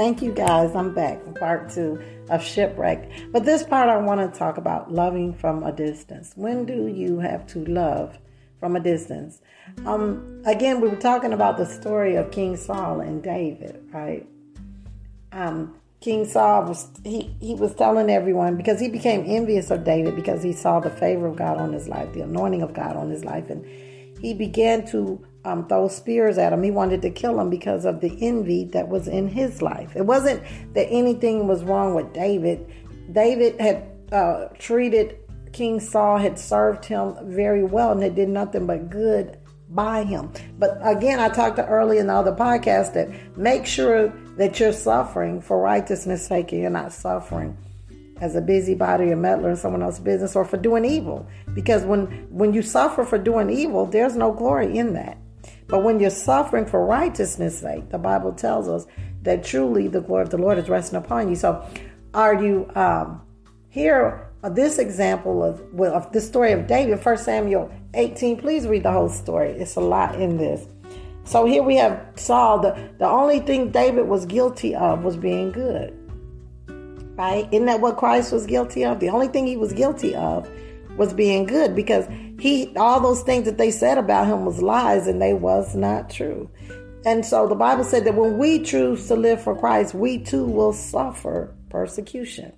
Thank you guys. I'm back. Part two of shipwreck. But this part I want to talk about loving from a distance. When do you have to love from a distance? Um, again, we were talking about the story of King Saul and David, right? Um, King Saul was he he was telling everyone because he became envious of David because he saw the favor of God on his life, the anointing of God on his life, and he began to um, throw spears at him. He wanted to kill him because of the envy that was in his life. It wasn't that anything was wrong with David. David had uh, treated King Saul, had served him very well, and it did nothing but good by him. But again, I talked to early in the other podcast that make sure that you're suffering for righteousness' sake and you're not suffering as a busybody or meddler in someone else's business or for doing evil. Because when, when you suffer for doing evil, there's no glory in that. But when you're suffering for righteousness' sake, the Bible tells us that truly the glory of the Lord is resting upon you. So, are you um, here? This example of well, of the story of David, 1 Samuel 18. Please read the whole story. It's a lot in this. So here we have Saul. The, the only thing David was guilty of was being good. Right? Isn't that what Christ was guilty of? The only thing he was guilty of was being good because he all those things that they said about him was lies and they was not true. And so the Bible said that when we choose to live for Christ, we too will suffer persecution.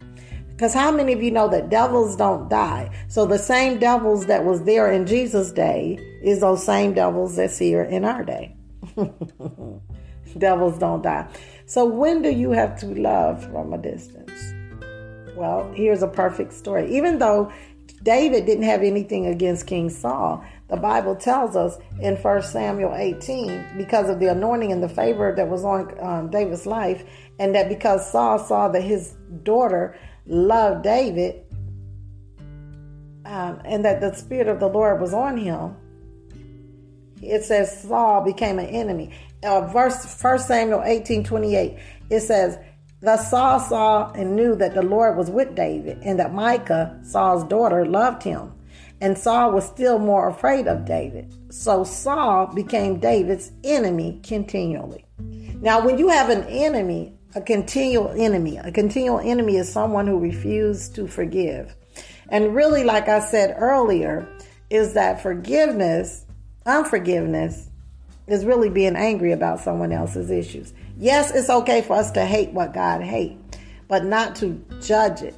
Because how many of you know that devils don't die? So the same devils that was there in Jesus' day is those same devils that's here in our day. devils don't die. So when do you have to love from a distance? Well, here's a perfect story. Even though David didn't have anything against King Saul. The Bible tells us in 1 Samuel 18, because of the anointing and the favor that was on um, David's life, and that because Saul saw that his daughter loved David, um, and that the Spirit of the Lord was on him, it says Saul became an enemy. Uh, verse 1 Samuel 18 28, it says, Thus Saul saw and knew that the Lord was with David, and that Michal, Saul's daughter, loved him. And Saul was still more afraid of David. So Saul became David's enemy continually. Now, when you have an enemy, a continual enemy, a continual enemy is someone who refuses to forgive. And really, like I said earlier, is that forgiveness, unforgiveness, is really being angry about someone else's issues. Yes, it's okay for us to hate what God hates, but not to judge it.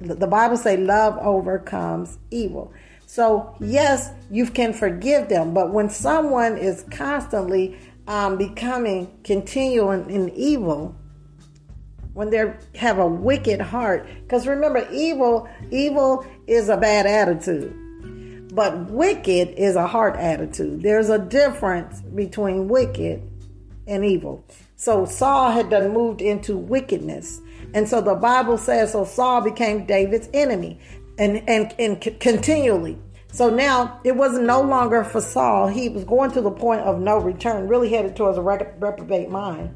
The Bible say love overcomes evil. So yes, you can forgive them, but when someone is constantly um, becoming continuing in evil, when they have a wicked heart, because remember, evil evil is a bad attitude, but wicked is a heart attitude. There's a difference between wicked and evil. So Saul had done moved into wickedness. And so the Bible says, so Saul became David's enemy and, and, and continually. So now it was no longer for Saul. He was going to the point of no return, really headed towards a reprobate mind.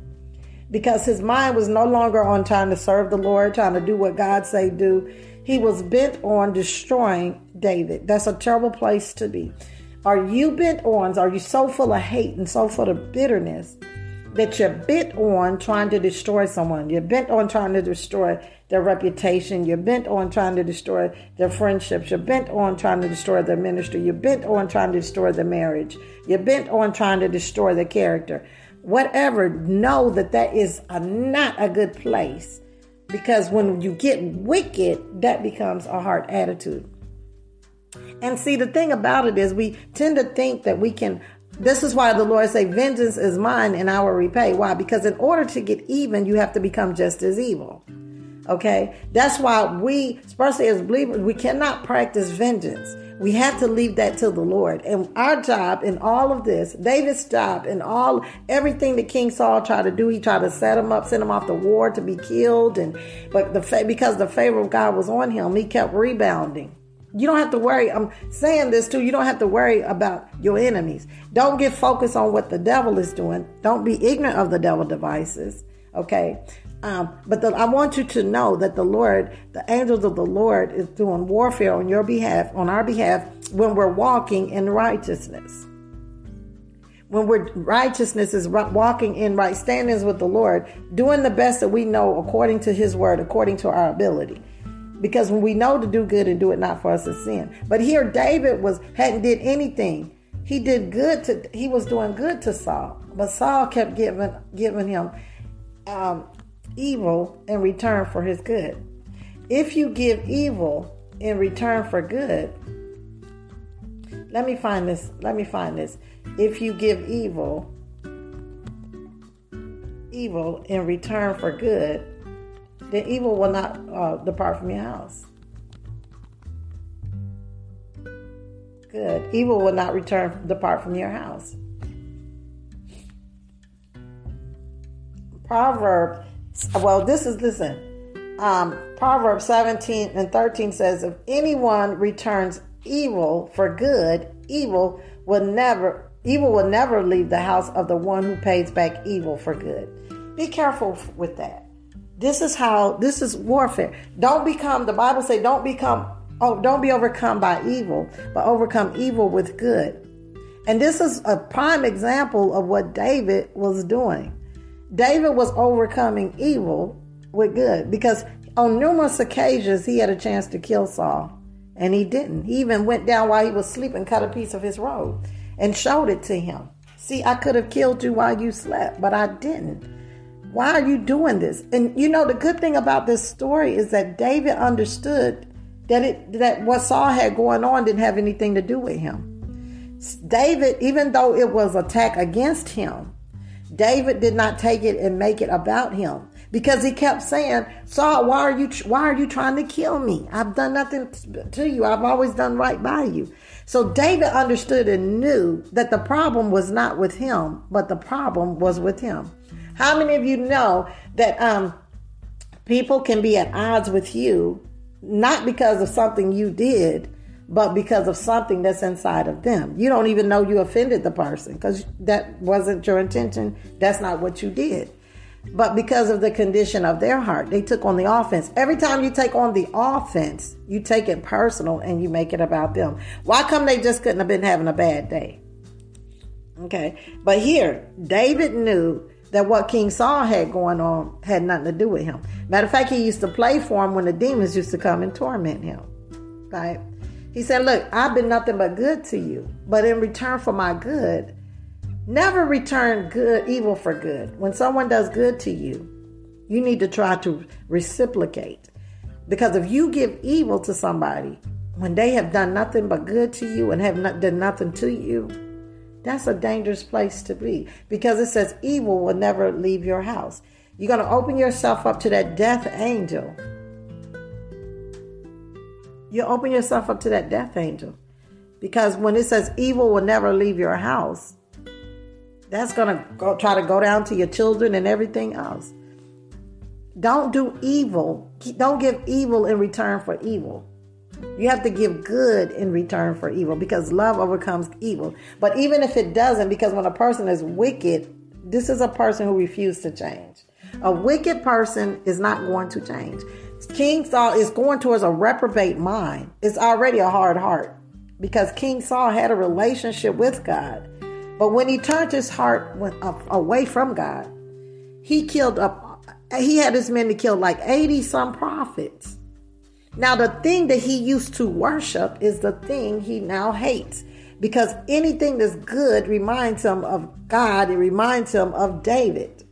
Because his mind was no longer on trying to serve the Lord, trying to do what God say do. He was bent on destroying David. That's a terrible place to be. Are you bent on, are you so full of hate and so full of bitterness that you're bent on trying to destroy someone. You're bent on trying to destroy their reputation. You're bent on trying to destroy their friendships. You're bent on trying to destroy their ministry. You're bent on trying to destroy their marriage. You're bent on trying to destroy their character. Whatever, know that that is a, not a good place because when you get wicked, that becomes a hard attitude. And see, the thing about it is, we tend to think that we can this is why the Lord say, vengeance is mine and I will repay. Why? Because in order to get even, you have to become just as evil. Okay. That's why we, especially as believers, we cannot practice vengeance. We have to leave that to the Lord. And our job in all of this, David's job in all, everything that King Saul tried to do, he tried to set him up, send him off the war to be killed. And, but the, because the favor of God was on him, he kept rebounding. You don't have to worry. I'm saying this too. You don't have to worry about your enemies. Don't get focused on what the devil is doing. Don't be ignorant of the devil devices. Okay. Um, but the, I want you to know that the Lord, the angels of the Lord, is doing warfare on your behalf, on our behalf, when we're walking in righteousness. when we're righteousness is walking in right standings with the Lord, doing the best that we know according to His word, according to our ability. Because when we know to do good and do it not for us is sin. But here David was hadn't did anything. He did good to he was doing good to Saul, but Saul kept giving giving him um, evil in return for his good. If you give evil in return for good, let me find this. Let me find this. If you give evil, evil in return for good, then evil will not uh, depart from your house. Good. Evil will not return depart from your house. Proverb. Well, this is listen. Um, Proverbs 17 and 13 says, If anyone returns evil for good, evil will never evil will never leave the house of the one who pays back evil for good. Be careful with that. This is how this is warfare. Don't become the Bible say don't become oh don't be overcome by evil, but overcome evil with good. And this is a prime example of what David was doing. David was overcoming evil with good because on numerous occasions he had a chance to kill Saul. And he didn't. He even went down while he was sleeping, cut a piece of his robe, and showed it to him. See, I could have killed you while you slept, but I didn't. Why are you doing this? And you know, the good thing about this story is that David understood that it that what Saul had going on didn't have anything to do with him. David, even though it was attack against him, David did not take it and make it about him because he kept saying, Saul, why are you why are you trying to kill me? I've done nothing to you. I've always done right by you. So David understood and knew that the problem was not with him, but the problem was with him. How many of you know that um, people can be at odds with you not because of something you did, but because of something that's inside of them? You don't even know you offended the person because that wasn't your intention. That's not what you did but because of the condition of their heart, they took on the offense. Every time you take on the offense, you take it personal and you make it about them. Why come they just couldn't have been having a bad day? Okay. But here, David knew that what King Saul had going on had nothing to do with him. Matter of fact, he used to play for him when the demons used to come and torment him. Right? He said, Look, I've been nothing but good to you, but in return for my good, Never return good evil for good. When someone does good to you, you need to try to reciprocate. Because if you give evil to somebody when they have done nothing but good to you and have not done nothing to you, that's a dangerous place to be. Because it says evil will never leave your house. You're going to open yourself up to that death angel. You open yourself up to that death angel. Because when it says evil will never leave your house, that's going to go try to go down to your children and everything else. Don't do evil. Don't give evil in return for evil. You have to give good in return for evil because love overcomes evil. But even if it doesn't, because when a person is wicked, this is a person who refuses to change. A wicked person is not going to change. King Saul is going towards a reprobate mind. It's already a hard heart because King Saul had a relationship with God. But when he turned his heart uh, away from God, he killed up, he had his men to kill like 80 some prophets. Now, the thing that he used to worship is the thing he now hates because anything that's good reminds him of God, it reminds him of David.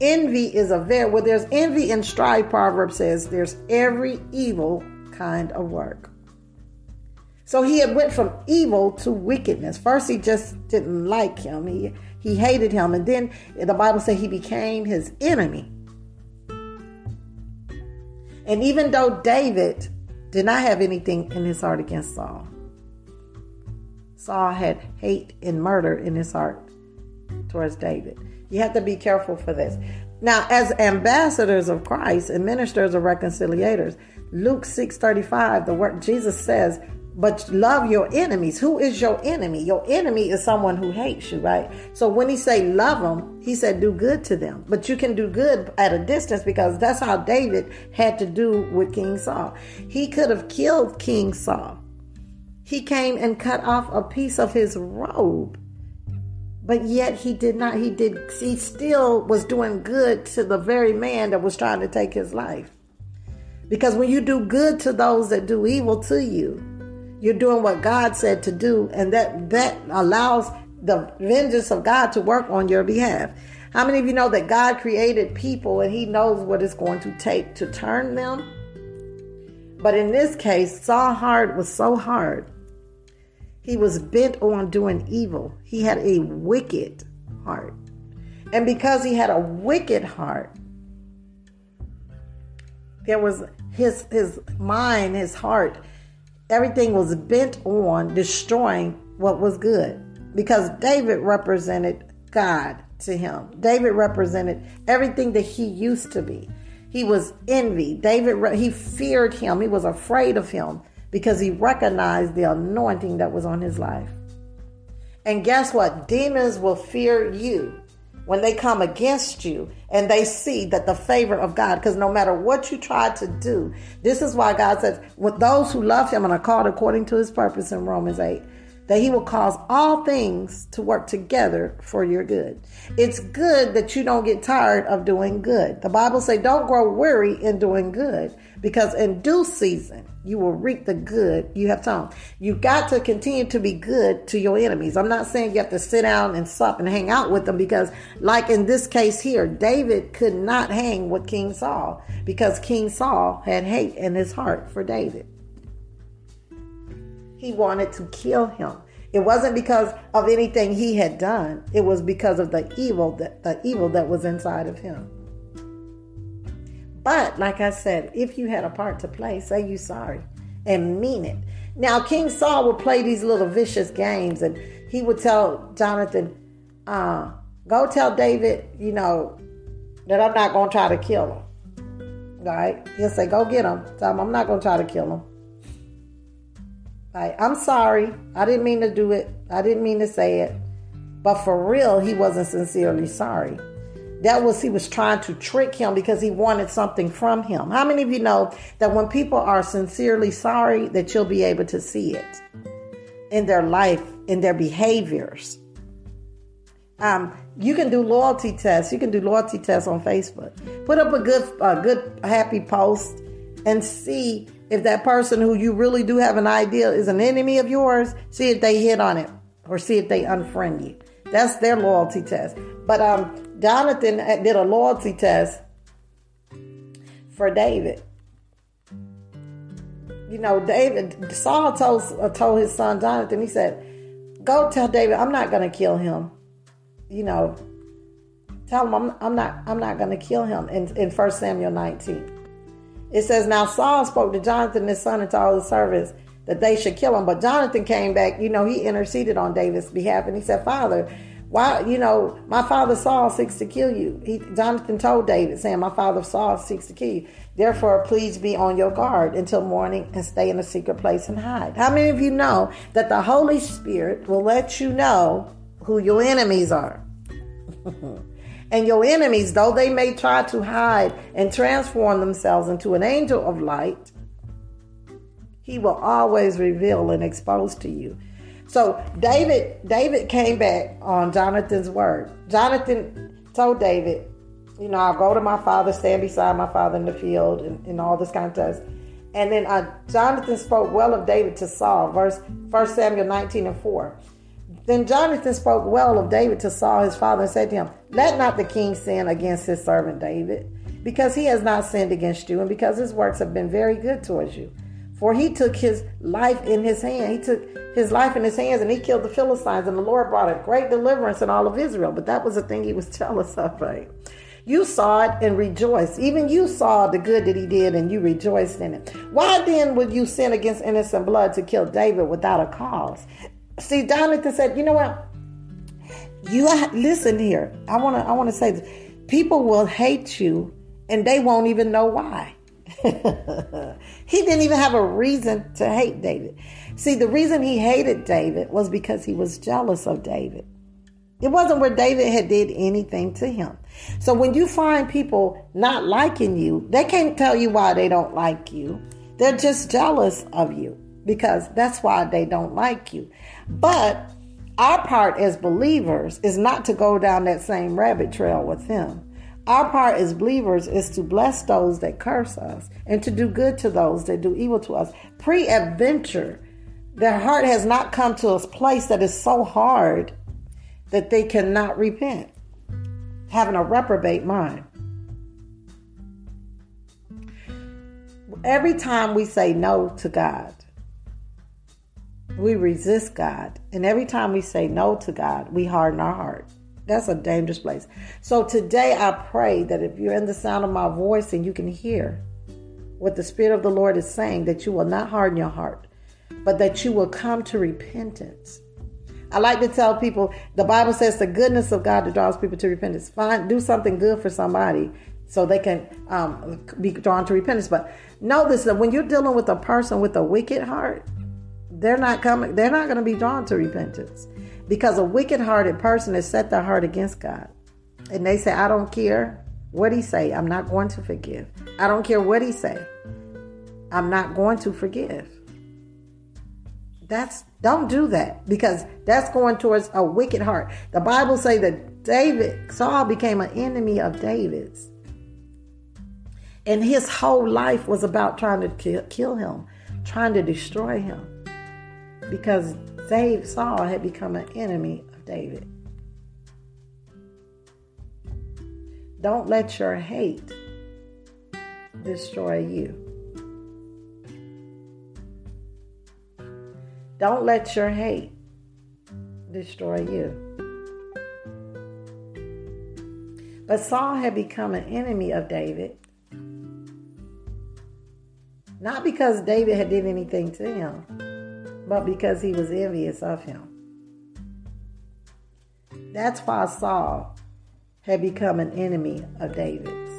Envy is a very, well, there's envy and strife, Proverb says, there's every evil kind of work. So he had went from evil to wickedness. First, he just didn't like him. He he hated him, and then the Bible said he became his enemy. And even though David did not have anything in his heart against Saul, Saul had hate and murder in his heart towards David. You have to be careful for this. Now, as ambassadors of Christ and ministers of reconciliators, Luke 6:35, the word Jesus says, but love your enemies. Who is your enemy? Your enemy is someone who hates you, right? So when he say love them, he said do good to them. But you can do good at a distance because that's how David had to do with King Saul. He could have killed King Saul. He came and cut off a piece of his robe. But yet he did not, he did, he still was doing good to the very man that was trying to take his life. Because when you do good to those that do evil to you, you're doing what God said to do, and that that allows the vengeance of God to work on your behalf. How many of you know that God created people and He knows what it's going to take to turn them? But in this case, Saul's hard was so hard. He was bent on doing evil. He had a wicked heart. And because he had a wicked heart, there was his his mind, his heart, everything was bent on destroying what was good. Because David represented God to him. David represented everything that he used to be. He was envy. David, he feared him. He was afraid of him because he recognized the anointing that was on his life. And guess what? Demons will fear you when they come against you and they see that the favor of God, because no matter what you try to do, this is why God says, with those who love him and are called according to his purpose in Romans 8, that he will cause all things to work together for your good. It's good that you don't get tired of doing good. The Bible say don't grow weary in doing good because in due season you will reap the good you have sown. You've got to continue to be good to your enemies. I'm not saying you have to sit down and sup and hang out with them because like in this case here, David could not hang with King Saul because King Saul had hate in his heart for David. He wanted to kill him. It wasn't because of anything he had done. It was because of the evil that the evil that was inside of him. But like I said, if you had a part to play, say you sorry and mean it. Now King Saul would play these little vicious games and he would tell Jonathan, uh, go tell David, you know, that I'm not gonna try to kill him. Right? He'll say, Go get him. Tell him I'm not gonna try to kill him. Like, I'm sorry. I didn't mean to do it. I didn't mean to say it. But for real, he wasn't sincerely sorry. That was, he was trying to trick him because he wanted something from him. How many of you know that when people are sincerely sorry, that you'll be able to see it in their life, in their behaviors? Um, you can do loyalty tests. You can do loyalty tests on Facebook. Put up a good, a good, happy post and see if that person who you really do have an idea is an enemy of yours, see if they hit on it or see if they unfriend you. That's their loyalty test. But um, Jonathan did a loyalty test for David. You know, David Saul told uh, told his son Jonathan. He said, "Go tell David I'm not going to kill him. You know, tell him I'm, I'm not I'm not going to kill him." In in First Samuel 19. It says, Now Saul spoke to Jonathan, his son, and to all his servants that they should kill him. But Jonathan came back, you know, he interceded on David's behalf and he said, Father, why, you know, my father Saul seeks to kill you. He, Jonathan told David, saying, My father Saul seeks to kill you. Therefore, please be on your guard until morning and stay in a secret place and hide. How many of you know that the Holy Spirit will let you know who your enemies are? And your enemies, though they may try to hide and transform themselves into an angel of light, he will always reveal and expose to you. So David, David came back on Jonathan's word. Jonathan told David, you know, I'll go to my father, stand beside my father in the field, and, and all this kind of stuff. And then uh, Jonathan spoke well of David to Saul, verse 1 Samuel 19 and 4. Then Jonathan spoke well of David to Saul his father and said to him, Let not the king sin against his servant David, because he has not sinned against you, and because his works have been very good towards you. For he took his life in his hand. He took his life in his hands and he killed the Philistines, and the Lord brought a great deliverance in all of Israel. But that was the thing he was jealous of, right? You saw it and rejoiced. Even you saw the good that he did and you rejoiced in it. Why then would you sin against innocent blood to kill David without a cause? See, Jonathan said, you know what? You listen here. I want to I want to say this. People will hate you and they won't even know why. he didn't even have a reason to hate David. See, the reason he hated David was because he was jealous of David. It wasn't where David had did anything to him. So when you find people not liking you, they can't tell you why they don't like you. They're just jealous of you because that's why they don't like you. But Our part as believers is not to go down that same rabbit trail with them. Our part as believers is to bless those that curse us and to do good to those that do evil to us. Pre adventure, their heart has not come to a place that is so hard that they cannot repent, having a reprobate mind. Every time we say no to God, we resist God. And every time we say no to God, we harden our heart. That's a dangerous place. So today I pray that if you're in the sound of my voice and you can hear what the Spirit of the Lord is saying, that you will not harden your heart, but that you will come to repentance. I like to tell people the Bible says the goodness of God that draws people to repentance. Find do something good for somebody so they can um, be drawn to repentance. But know this that when you're dealing with a person with a wicked heart, they're not coming they're not going to be drawn to repentance because a wicked hearted person has set their heart against god. And they say i don't care what he say. I'm not going to forgive. I don't care what he say. I'm not going to forgive. That's don't do that because that's going towards a wicked heart. The bible say that david saul became an enemy of david's. And his whole life was about trying to kill him trying to destroy him. Because Dave Saul had become an enemy of David. Don't let your hate destroy you. Don't let your hate destroy you. But Saul had become an enemy of David. Not because David had did anything to him but because he was envious of him. That's why Saul had become an enemy of David's.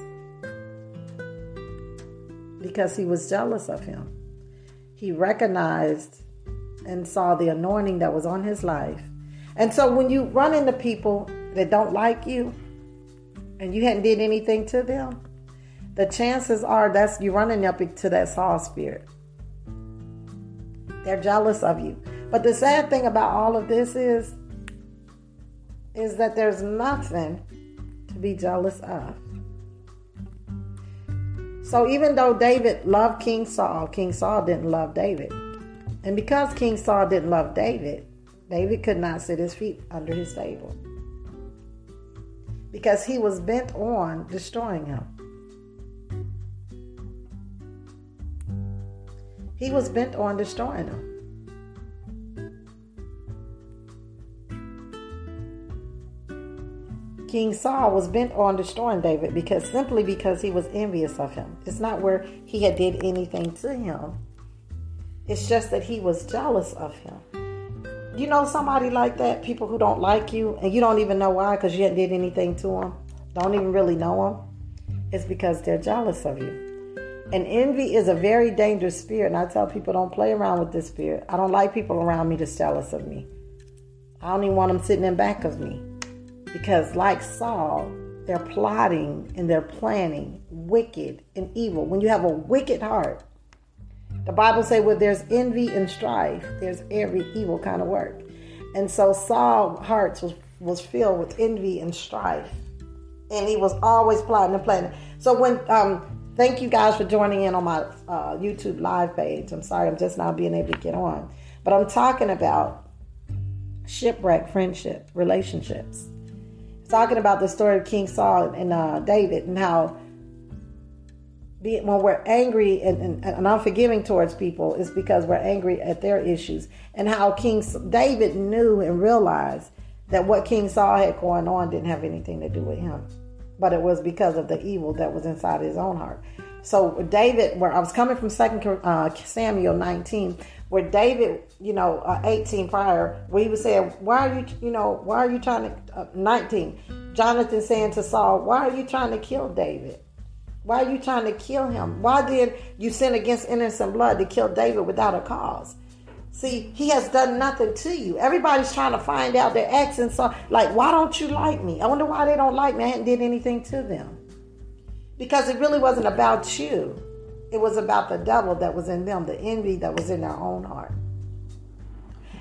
Because he was jealous of him. He recognized and saw the anointing that was on his life. And so when you run into people that don't like you and you hadn't did anything to them, the chances are that's you running up to that Saul spirit. They're jealous of you. But the sad thing about all of this is is that there's nothing to be jealous of. So even though David loved King Saul, King Saul didn't love David. And because King Saul didn't love David, David could not sit his feet under his table. Because he was bent on destroying him. He was mm. bent on destroying them. King Saul was bent on destroying David because simply because he was envious of him. It's not where he had did anything to him. It's just that he was jealous of him. You know somebody like that, people who don't like you and you don't even know why because you hadn't did anything to them, don't even really know them. It's because they're jealous of you. And envy is a very dangerous spirit. And I tell people, don't play around with this spirit. I don't like people around me that's jealous of me. I don't even want them sitting in back of me. Because, like Saul, they're plotting and they're planning wicked and evil. When you have a wicked heart, the Bible says where there's envy and strife, there's every evil kind of work. And so Saul's heart was, was filled with envy and strife. And he was always plotting and planning. So when um, Thank you guys for joining in on my uh, YouTube live page. I'm sorry, I'm just not being able to get on. But I'm talking about shipwreck friendship, relationships. Talking about the story of King Saul and uh, David and how being, when we're angry and, and, and, unforgiving towards people is because we're angry at their issues. And how King David knew and realized that what King Saul had going on didn't have anything to do with him but it was because of the evil that was inside his own heart. So David, where I was coming from Second uh, Samuel 19, where David, you know, uh, 18 prior, where he was saying, "Why are you, you know, why are you trying to?" Uh, 19, Jonathan saying to Saul, "Why are you trying to kill David? Why are you trying to kill him? Why did you sin against innocent blood to kill David without a cause?" See, he has done nothing to you. Everybody's trying to find out their accents. So, like, why don't you like me? I wonder why they don't like me. I hadn't did anything to them. Because it really wasn't about you. It was about the devil that was in them, the envy that was in their own heart.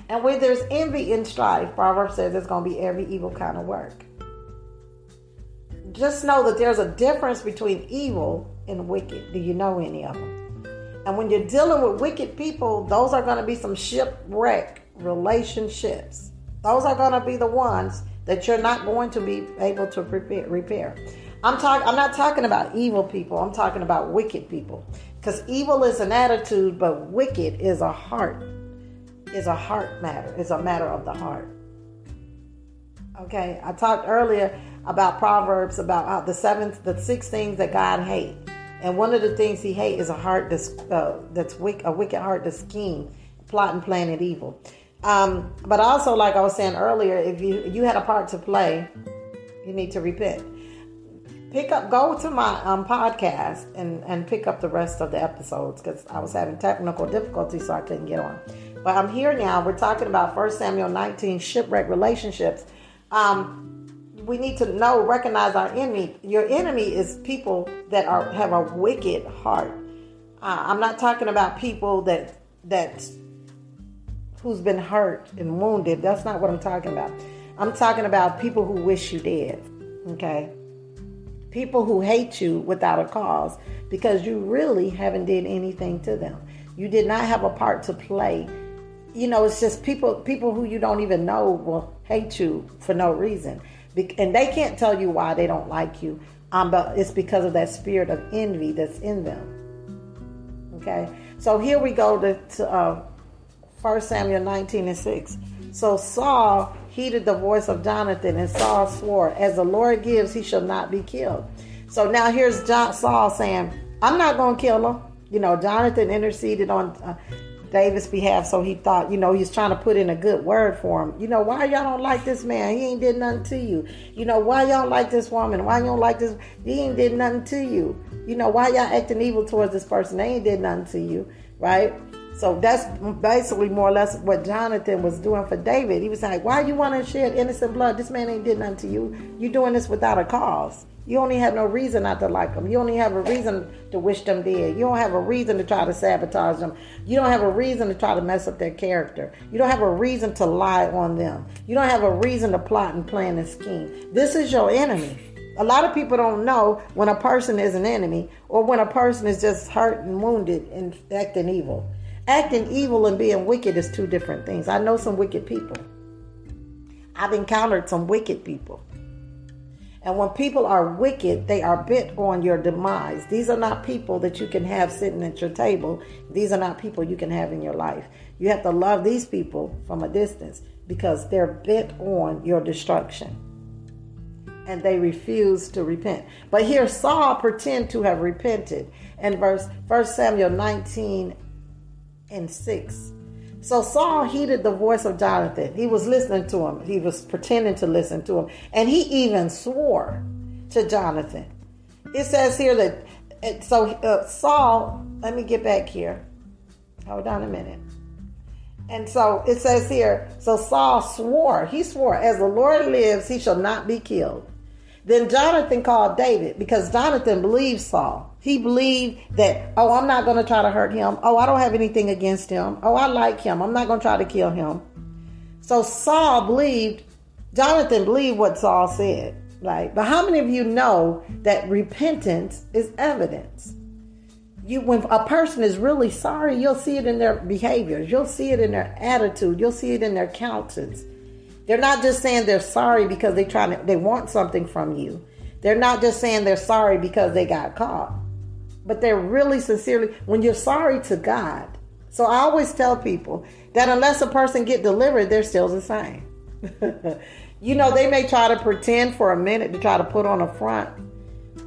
And where there's envy and strife, Proverbs says there's going to be every evil kind of work. Just know that there's a difference between evil and wicked. Do you know any of them? And when you're dealing with wicked people, those are going to be some shipwreck relationships. Those are going to be the ones that you're not going to be able to repair. I'm talking. I'm not talking about evil people. I'm talking about wicked people. Because evil is an attitude, but wicked is a heart. Is a heart matter. It's a matter of the heart. Okay. I talked earlier about Proverbs about how the seventh, the six things that God hates. And one of the things he hates is a heart that's uh, that's wick, a wicked heart to scheme, plot and plan planning evil. Um, but also, like I was saying earlier, if you you had a part to play, you need to repent. Pick up, go to my um, podcast and and pick up the rest of the episodes because I was having technical difficulties, so I couldn't get on. But I'm here now. We're talking about 1 Samuel 19 shipwreck relationships. Um, we need to know, recognize our enemy. Your enemy is people that are have a wicked heart. Uh, I'm not talking about people that that who's been hurt and wounded. That's not what I'm talking about. I'm talking about people who wish you dead. Okay, people who hate you without a cause because you really haven't did anything to them. You did not have a part to play. You know, it's just people people who you don't even know will hate you for no reason and they can't tell you why they don't like you um, but it's because of that spirit of envy that's in them. Okay? So here we go to, to uh, 1 samuel 19 and 6 so saul heeded the voice of jonathan and saul swore as the lord gives he shall not be killed. So now here's John, saul saying i'm not going to kill him. You know jonathan interceded on uh, David's behalf. So he thought, you know, he's trying to put in a good word for him. You know, why y'all don't like this man? He ain't did nothing to you. You know, why y'all like this woman? Why you don't like this? He ain't did nothing to you. You know, why y'all acting evil towards this person? They ain't did nothing to you, right? So that's basically more or less what Jonathan was doing for David. He was like, why you want to shed innocent blood? This man ain't did nothing to you. You doing this without a cause. You only have no reason not to like them. You only have a reason to wish them dead. You don't have a reason to try to sabotage them. You don't have a reason to try to mess up their character. You don't have a reason to lie on them. You don't have a reason to plot and plan and scheme. This is your enemy. A lot of people don't know when a person is an enemy or when a person is just hurt and wounded and acting evil. Acting evil and being wicked is two different things. I know some wicked people. I've encountered some wicked people. And when people are wicked, they are bent on your demise. These are not people that you can have sitting at your table. These are not people you can have in your life. You have to love these people from a distance because they're bent on your destruction. And they refuse to repent. But here Saul pretend to have repented. In verse 1 Samuel 19 and 6. So Saul heeded the voice of Jonathan. He was listening to him. He was pretending to listen to him. And he even swore to Jonathan. It says here that, so uh, Saul, let me get back here. Hold on a minute. And so it says here, so Saul swore, he swore, as the Lord lives, he shall not be killed. Then Jonathan called David because Jonathan believed Saul. He believed that, oh, I'm not going to try to hurt him. Oh, I don't have anything against him. Oh, I like him. I'm not going to try to kill him. So Saul believed, Jonathan believed what Saul said. Right? But how many of you know that repentance is evidence? You, when a person is really sorry, you'll see it in their behaviors. You'll see it in their attitude. You'll see it in their countenance. They're not just saying they're sorry because they trying to, they want something from you. They're not just saying they're sorry because they got caught but they're really sincerely when you're sorry to God. So I always tell people that unless a person get delivered, they're still the same. you know, they may try to pretend for a minute to try to put on a front,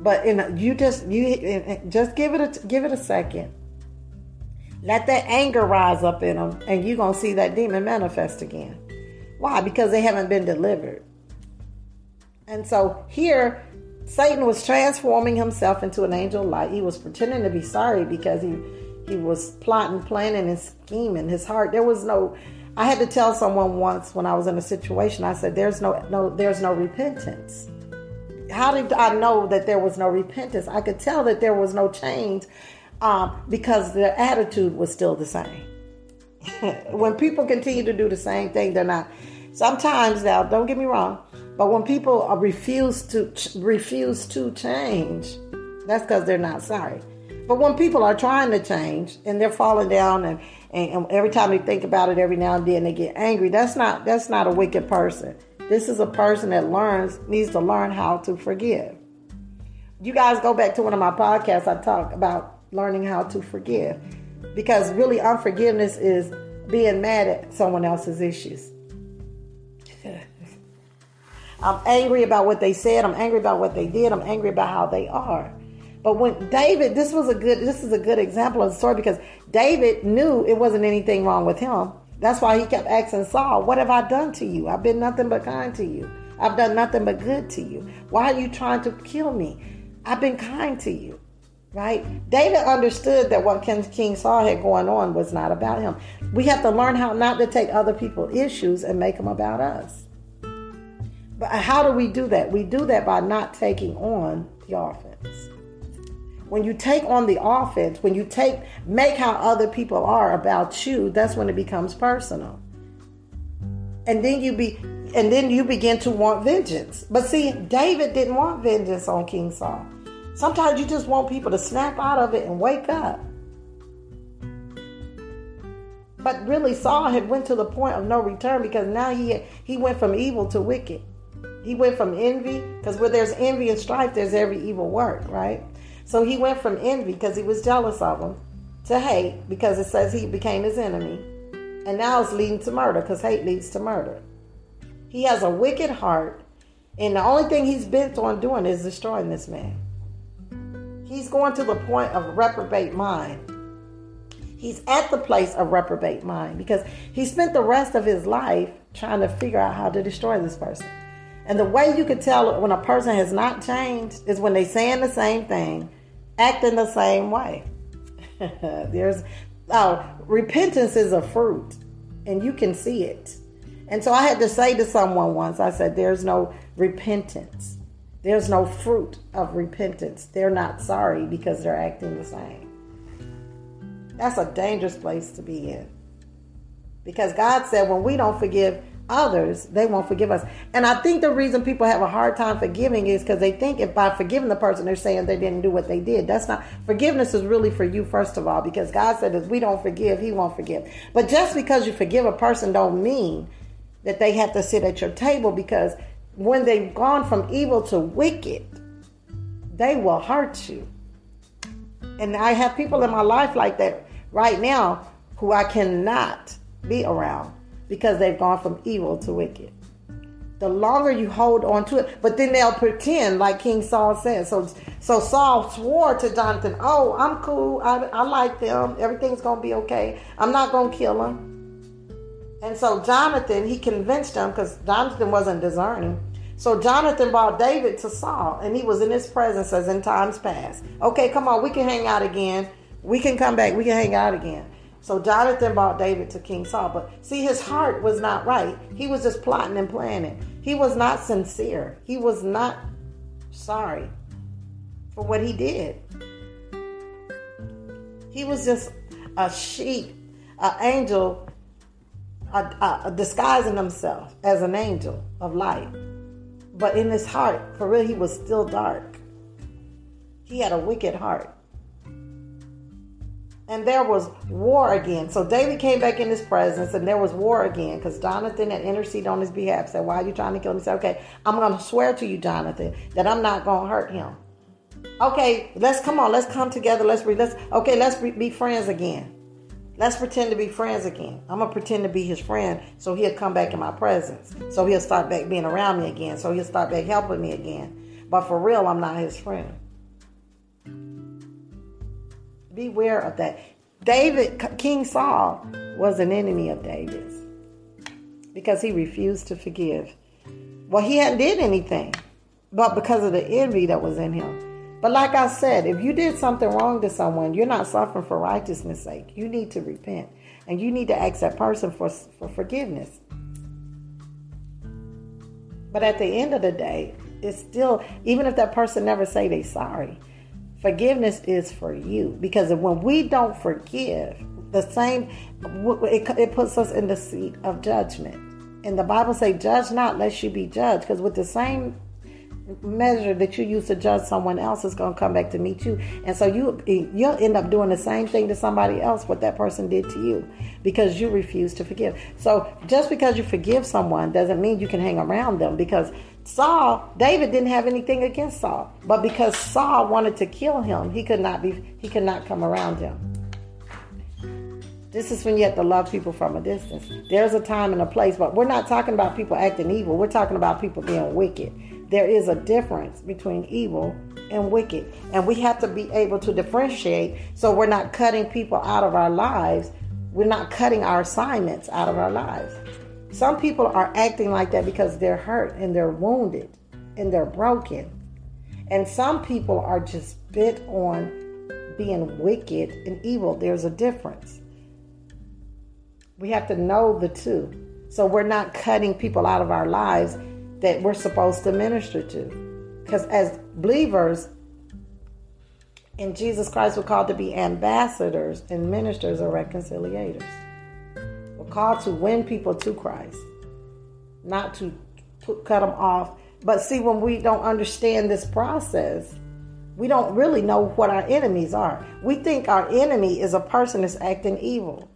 but in you just you just give it a give it a second. Let that anger rise up in them, and you're gonna see that demon manifest again. Why? Because they haven't been delivered. And so here Satan was transforming himself into an angel of light. He was pretending to be sorry because he he was plotting, planning, and scheming. His heart there was no. I had to tell someone once when I was in a situation. I said, "There's no no there's no repentance." How did I know that there was no repentance? I could tell that there was no change um, because their attitude was still the same. when people continue to do the same thing, they're not. Sometimes now, don't get me wrong, but when people refuse to refuse to change, that's because they're not sorry. But when people are trying to change and they're falling down and, and, and every time they think about it every now and then they get angry, that's not that's not a wicked person. This is a person that learns needs to learn how to forgive. You guys go back to one of my podcasts I talk about learning how to forgive. Because really unforgiveness is being mad at someone else's issues. I'm angry about what they said, I'm angry about what they did, I'm angry about how they are. But when David, this was a good this is a good example of the story because David knew it wasn't anything wrong with him. That's why he kept asking Saul, What have I done to you? I've been nothing but kind to you. I've done nothing but good to you. Why are you trying to kill me? I've been kind to you. Right? David understood that what King Saul had going on was not about him. We have to learn how not to take other people's issues and make them about us. But how do we do that? We do that by not taking on the offense when you take on the offense, when you take make how other people are about you, that's when it becomes personal. And then you be and then you begin to want vengeance. But see, David didn't want vengeance on King Saul. Sometimes you just want people to snap out of it and wake up. But really Saul had went to the point of no return because now he had, he went from evil to wicked. He went from envy because where there's envy and strife, there's every evil work, right? So he went from envy because he was jealous of him to hate because it says he became his enemy. And now it's leading to murder because hate leads to murder. He has a wicked heart, and the only thing he's bent on doing is destroying this man. He's going to the point of reprobate mind. He's at the place of reprobate mind because he spent the rest of his life trying to figure out how to destroy this person. And the way you could tell when a person has not changed is when they saying the same thing, acting the same way. There's oh, repentance is a fruit, and you can see it. And so I had to say to someone once, I said, There's no repentance. There's no fruit of repentance. They're not sorry because they're acting the same. That's a dangerous place to be in. Because God said, when we don't forgive others, they won't forgive us. And I think the reason people have a hard time forgiving is because they think if by forgiving the person, they're saying they didn't do what they did. That's not forgiveness is really for you first of all, because God said if we don't forgive, He won't forgive. But just because you forgive a person, don't mean that they have to sit at your table. Because when they've gone from evil to wicked, they will hurt you. And I have people in my life like that right now who I cannot be around because they've gone from evil to wicked. The longer you hold on to it, but then they'll pretend like King Saul said. So, so Saul swore to Jonathan, "Oh, I'm cool. I, I like them. Everything's gonna be okay. I'm not gonna kill him." And so Jonathan, he convinced him because Jonathan wasn't discerning. So Jonathan brought David to Saul, and he was in his presence as in times past. Okay, come on, we can hang out again. We can come back. We can hang out again. So Jonathan brought David to King Saul. But see, his heart was not right. He was just plotting and planning. He was not sincere. He was not sorry for what he did. He was just a sheep, an angel, a, a, disguising himself as an angel of light. But in his heart, for real, he was still dark. He had a wicked heart and there was war again. So David came back in his presence, and there was war again because Jonathan had interceded on his behalf. Said, "Why are you trying to kill him?" He said, "Okay, I'm going to swear to you, Jonathan, that I'm not going to hurt him." Okay, let's come on. Let's come together. Let's re- let's okay. Let's re- be friends again. Let's pretend to be friends again. I'm gonna pretend to be his friend, so he'll come back in my presence. So he'll start back being around me again. So he'll start back helping me again. But for real, I'm not his friend. Beware of that. David, King Saul, was an enemy of David's because he refused to forgive. Well, he hadn't did anything, but because of the envy that was in him. But like I said, if you did something wrong to someone, you're not suffering for righteousness' sake. You need to repent, and you need to ask that person for, for forgiveness. But at the end of the day, it's still even if that person never say they sorry, Forgiveness is for you because when we don't forgive, the same, it, it puts us in the seat of judgment. And the Bible say, judge not lest you be judged. Because with the same measure that you use to judge someone else is going to come back to meet you and so you you'll end up doing the same thing to somebody else what that person did to you because you refuse to forgive so just because you forgive someone doesn't mean you can hang around them because Saul David didn't have anything against Saul but because Saul wanted to kill him he could not be he could not come around him this is when you have to love people from a distance. There's a time and a place, but we're not talking about people acting evil. We're talking about people being wicked there is a difference between evil and wicked. And we have to be able to differentiate so we're not cutting people out of our lives. We're not cutting our assignments out of our lives. Some people are acting like that because they're hurt and they're wounded and they're broken. And some people are just bent on being wicked and evil. There's a difference. We have to know the two. So we're not cutting people out of our lives that we're supposed to minister to. Because as believers in Jesus Christ, we're called to be ambassadors and ministers or reconciliators. We're called to win people to Christ, not to put, cut them off. But see, when we don't understand this process, we don't really know what our enemies are. We think our enemy is a person that's acting evil.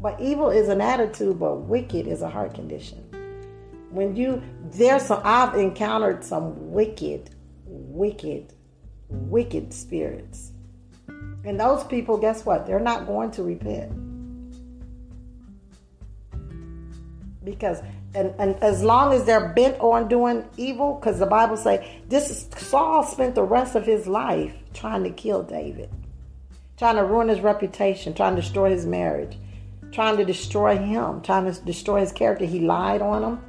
But evil is an attitude, but wicked is a heart condition. When you there's some I've encountered some wicked, wicked, wicked spirits. And those people, guess what? They're not going to repent. Because and, and as long as they're bent on doing evil, because the Bible say this is Saul spent the rest of his life trying to kill David, trying to ruin his reputation, trying to destroy his marriage, trying to destroy him, trying to destroy his character. He lied on him.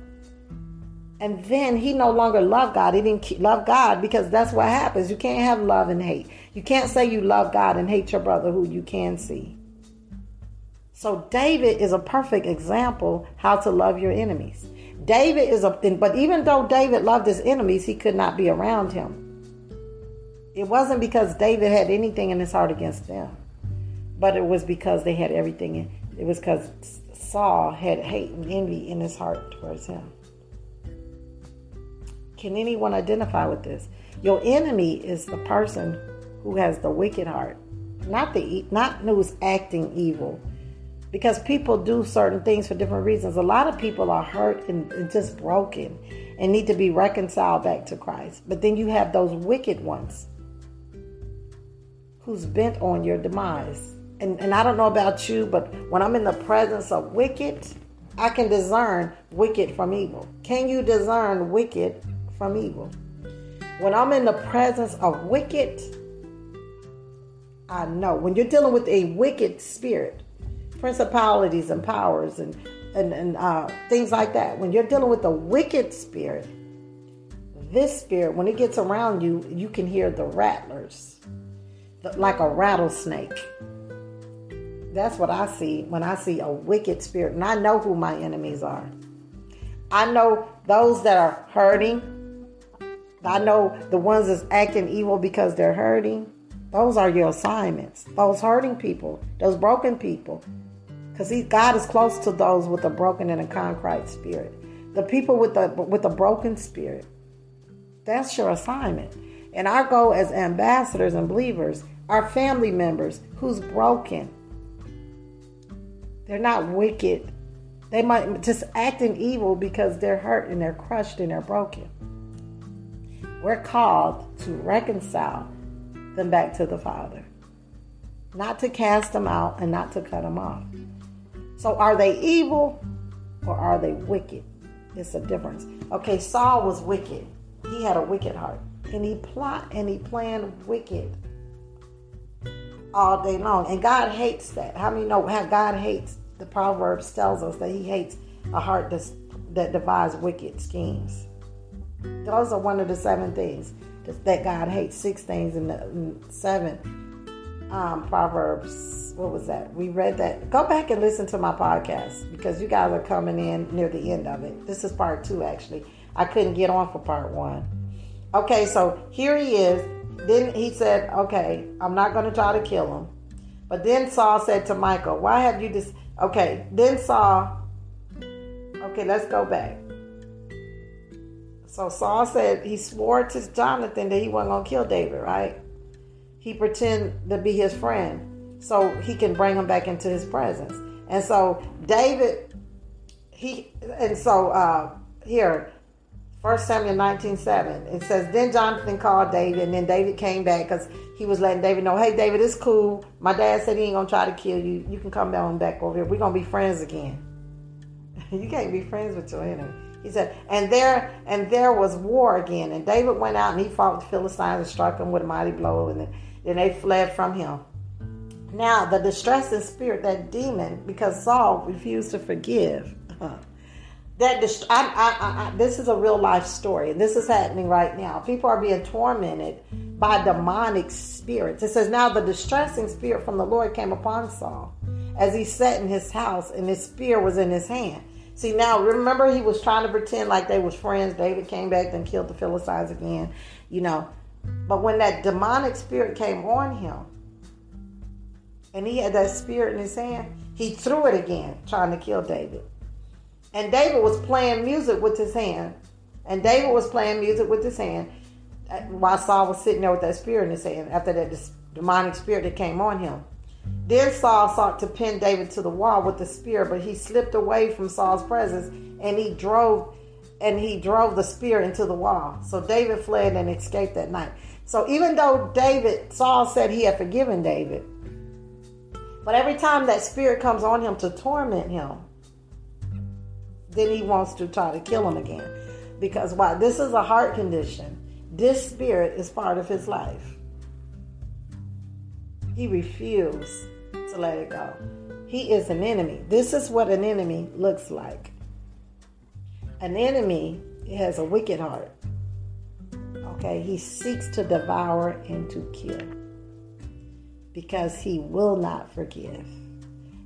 And then he no longer loved God. He didn't love God because that's what happens. You can't have love and hate. You can't say you love God and hate your brother who you can see. So David is a perfect example how to love your enemies. David is a but even though David loved his enemies, he could not be around him. It wasn't because David had anything in his heart against them, but it was because they had everything in it was because Saul had hate and envy in his heart towards him. Can anyone identify with this? Your enemy is the person who has the wicked heart, not the not who's acting evil. Because people do certain things for different reasons. A lot of people are hurt and, and just broken and need to be reconciled back to Christ. But then you have those wicked ones who's bent on your demise and, and I don't know about you, but when I'm in the presence of wicked, I can discern wicked from evil. Can you discern wicked from evil? When I'm in the presence of wicked, I know. When you're dealing with a wicked spirit, principalities and powers and and, and uh, things like that, when you're dealing with a wicked spirit, this spirit, when it gets around you, you can hear the rattlers, like a rattlesnake. That's what I see when I see a wicked spirit. And I know who my enemies are. I know those that are hurting. I know the ones that's acting evil because they're hurting. Those are your assignments. Those hurting people, those broken people. Because God is close to those with a broken and a contrite spirit. The people with the with a broken spirit. That's your assignment. And our goal as ambassadors and believers, our family members who's broken, they're not wicked. They might just acting evil because they're hurt and they're crushed and they're broken. We're called to reconcile them back to the Father, not to cast them out and not to cut them off. So, are they evil or are they wicked? It's a difference. Okay, Saul was wicked. He had a wicked heart, and he plot and he planned wicked all day long. And God hates that. How many know how God hates? The Proverbs tells us that He hates a heart that's, that devises wicked schemes. Those are one of the seven things that God hates. Six things in the seven um, Proverbs. What was that? We read that. Go back and listen to my podcast because you guys are coming in near the end of it. This is part two, actually. I couldn't get on for part one. Okay, so here he is then he said, Okay, I'm not going to try to kill him. But then Saul said to Michael, Why have you this? Okay, then Saul, okay, let's go back. So Saul said he swore to Jonathan that he wasn't to kill David, right? He pretend to be his friend so he can bring him back into his presence. And so David, he, and so uh, here, First Samuel 19 7, it says, Then Jonathan called David, and then David came back because he was letting David know, Hey, David, it's cool. My dad said he ain't to try to kill you. You can come down back over here. We're to be friends again. you can't be friends with your enemy. He said, and there and there was war again. And David went out and he fought the Philistines and struck them with a mighty blow, and then, they fled from him. Now the distressing spirit, that demon, because Saul refused to forgive. that dist- I, I, I, this is a real life story, and this is happening right now. People are being tormented by demonic spirits. It says, Now the distressing spirit from the Lord came upon Saul as he sat in his house, and his spear was in his hand. See now, remember he was trying to pretend like they was friends. David came back and killed the Philistines again, you know. But when that demonic spirit came on him, and he had that spirit in his hand, he threw it again, trying to kill David. And David was playing music with his hand, and David was playing music with his hand uh, while Saul was sitting there with that spirit in his hand. After that demonic spirit that came on him. Then Saul sought to pin David to the wall with the spear, but he slipped away from Saul's presence and he drove and he drove the spear into the wall. So David fled and escaped that night. So even though David, Saul said he had forgiven David, but every time that spirit comes on him to torment him, then he wants to try to kill him again. Because why? This is a heart condition. This spirit is part of his life. He refused to let it go. He is an enemy. This is what an enemy looks like. An enemy has a wicked heart. Okay, he seeks to devour and to kill because he will not forgive.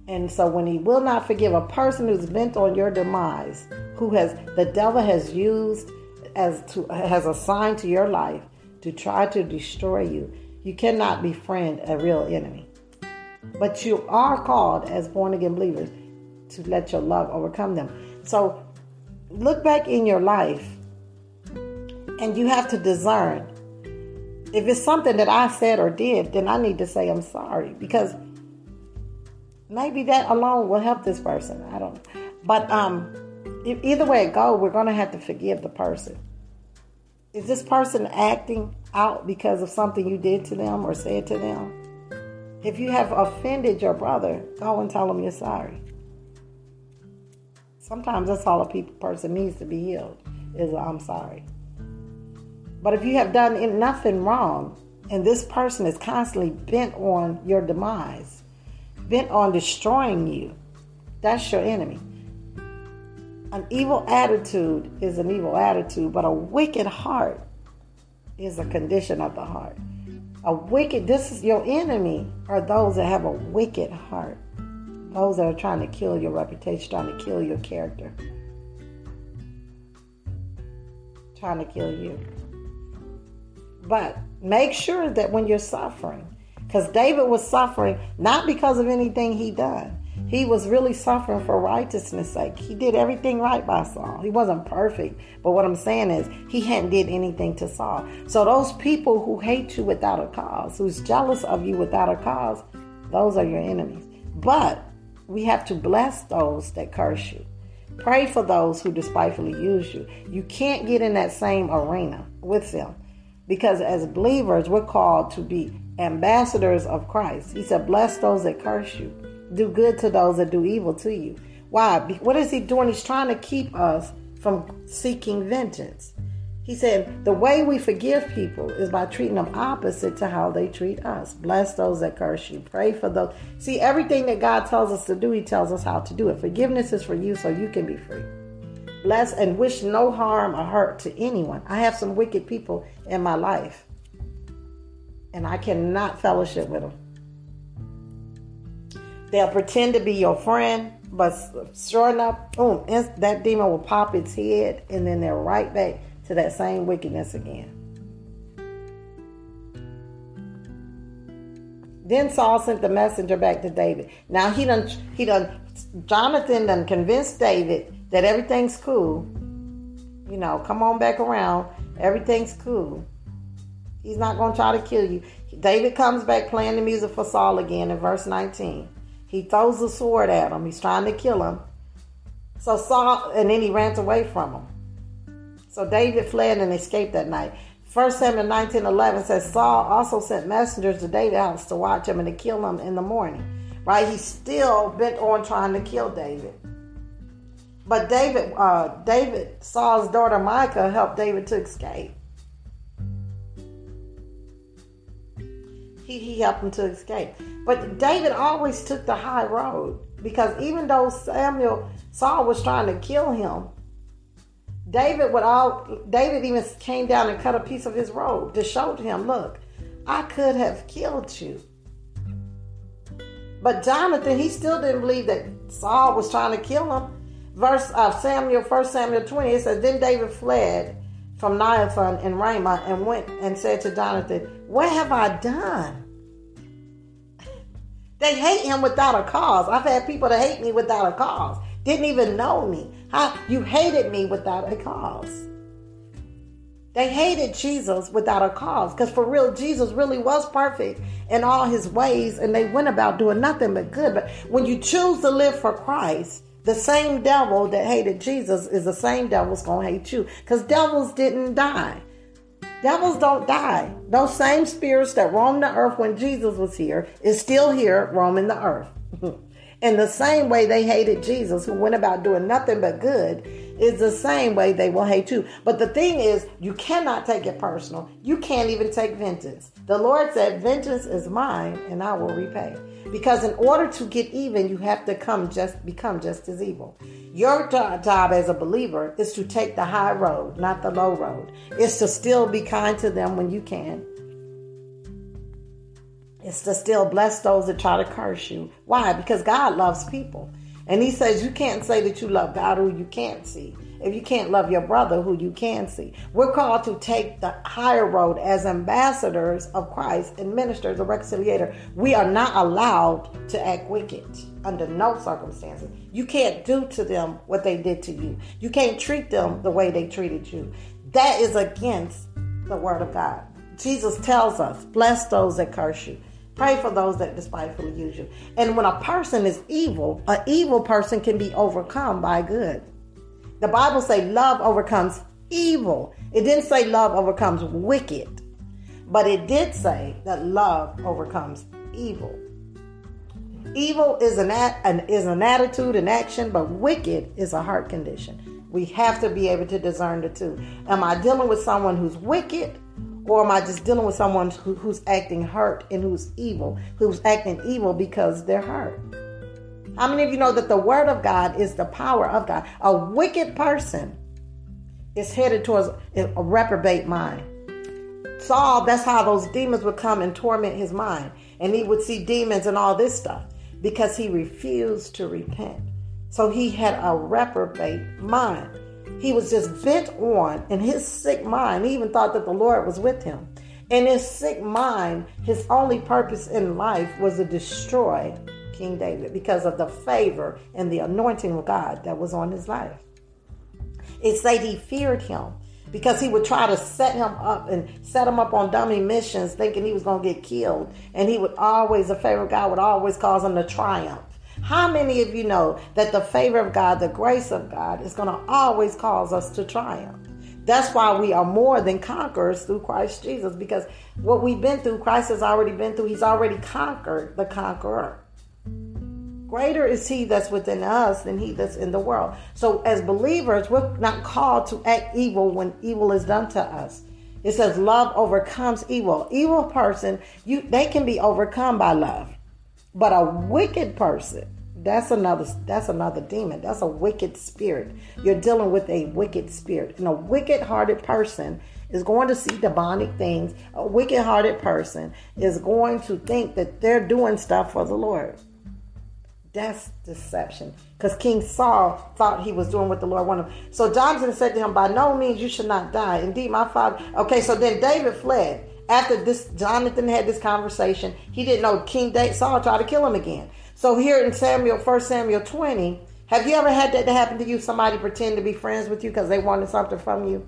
And so when he will not forgive a person who's bent on your demise, who has the devil has used as to has assigned to your life to try to destroy you, you cannot befriend a real enemy. But you are called as born again believers to let your love overcome them. So look back in your life and you have to discern. If it's something that I said or did, then I need to say I'm sorry because maybe that alone will help this person. I don't know. But um, either way it go, we're to have to forgive the person. Is this person acting out because of something you did to them or said to them? If you have offended your brother, go and tell him you're sorry. Sometimes that's all a people, person needs to be healed is I'm sorry. But if you have done nothing wrong and this person is constantly bent on your demise, bent on destroying you, that's your enemy. An evil attitude is an evil attitude, but a wicked heart is a condition of the heart. A wicked, this is your enemy, are those that have a wicked heart. Those that are trying to kill your reputation, trying to kill your character, trying to kill you. But make sure that when you're suffering, because David was suffering not because of anything he done, he was really suffering for righteousness' sake. He did everything right by Saul. He wasn't perfect, but what I'm saying is he hadn't did anything to Saul. So those people who hate you without a cause, who's jealous of you without a cause, those are your enemies. But we have to bless those that curse you. Pray for those who despitefully use you. You can't get in that same arena with them because as believers, we're called to be ambassadors of Christ. He said, Bless those that curse you do good to those that do evil to you. Why? What is he doing? He's trying to keep us from seeking vengeance. He said, the way we forgive people is by treating them opposite to how they treat us. Bless those that curse you. Pray for those. See, everything that God tells us to do, He tells us how to do it. Forgiveness is for you so you can be free. Bless and wish no harm or hurt to anyone. I have some wicked people in my life, and I cannot fellowship with them. They'll pretend to be your friend, but sure enough, boom, that demon will pop its head, and then they're right back to that same wickedness again. Then Saul sent the messenger back to David. Now he done he done Jonathan done convinced David that everything's cool. You know, come on back around. Everything's cool. He's not to try to kill you. David comes back playing the music for Saul again in verse 19. He throws the sword at him. He's trying to kill him. So Saul, and then he ran away from him. So David fled and escaped that night. 1 Samuel 19 11 says Saul also sent messengers to David's house to watch him and to kill him in the morning. Right? He's still bent on trying to kill David. But David, uh, David, Saul's daughter Michal helped David to escape. He, he helped him to escape. But David always took the high road because even though Samuel Saul was trying to kill him, David would all David even came down and cut a piece of his robe to show him, look, I could have killed you. But Jonathan, he still didn't believe that Saul was trying to kill him. Verse of Samuel, 1 Samuel 20, it says, Then David fled from Naioth in Ramah and went and said to Jonathan, What have I done? They hate him without a cause. I've had people that hate me without a cause. Didn't even know me. How you hated me without a cause. They hated Jesus without a cause. Because for real, Jesus really was perfect in all his ways, and they went about doing nothing but good. But when you choose to live for Christ, the same devil that hated Jesus is the same devil's gonna hate you. Because devils didn't die. Devils don't die. Those same spirits that roamed the earth when Jesus was here is still here roaming the earth. In the same way they hated Jesus, who went about doing nothing but good, is the same way they will hate you. But the thing is, you cannot take it personal. You can't even take vengeance. The Lord said, Vengeance is mine, and I will repay. Because in order to get even, you have to come just become just as evil. Your job as a believer is to take the high road, not the low road. It's to still be kind to them when you can. It's to still bless those that try to curse you. Why? Because God loves people. And He says you can't say that you love God who you can't see if you can't love your brother who you can see. We're called to take the higher road as ambassadors of Christ and ministers of reconciliator. We are not allowed to act wicked under no circumstances. You can't do to them what they did to you. You can't treat them the way they treated you. That is against the word of God. Jesus tells us, bless those that curse you. Pray for those that despitefully use you. And when a person is evil, an evil person can be overcome by good. The Bible say love overcomes evil. It didn't say love overcomes wicked, but it did say that love overcomes evil. Evil is an, an is an attitude, an action, but wicked is a heart condition. We have to be able to discern the two. Am I dealing with someone who's wicked, or am I just dealing with someone who, who's acting hurt and who's evil, who's acting evil because they're hurt? How many of you know that the word of God is the power of God? A wicked person is headed towards a reprobate mind. Saul, that's how those demons would come and torment his mind. And he would see demons and all this stuff because he refused to repent. So he had a reprobate mind. He was just bent on, in his sick mind, he even thought that the Lord was with him. In his sick mind, his only purpose in life was to destroy King David because of the favor and the anointing of God that was on his life. It said he feared him because he would try to set him up and set him up on dummy missions thinking he was going to get killed. And he would always, the favor of God would always cause him to triumph. How many of you know that the favor of God, the grace of God, is going to always cause us to triumph? That's why we are more than conquerors through Christ Jesus because what we've been through, Christ has already been through. He's already conquered the conqueror. Greater is he that's within us than he that's in the world. So, as believers, we're not called to act evil when evil is done to us. It says love overcomes evil. Evil person, you they can be overcome by love. But a wicked person, that's another that's another demon. That's a wicked spirit. You're dealing with a wicked spirit. And a wicked-hearted person is going to see demonic things. A wicked-hearted person is going to think that they're doing stuff for the Lord. That's deception. Because King Saul thought he was doing what the Lord wanted. So Jonathan said to him, By no means you should not die. Indeed, my father. Okay, so then David fled. after this Jonathan had this conversation, he didn't know King David, Saul tried to kill him again. So here in Samuel, First Samuel 20, have you ever had that to happen to you? Somebody pretend to be friends with you because they wanted something from you?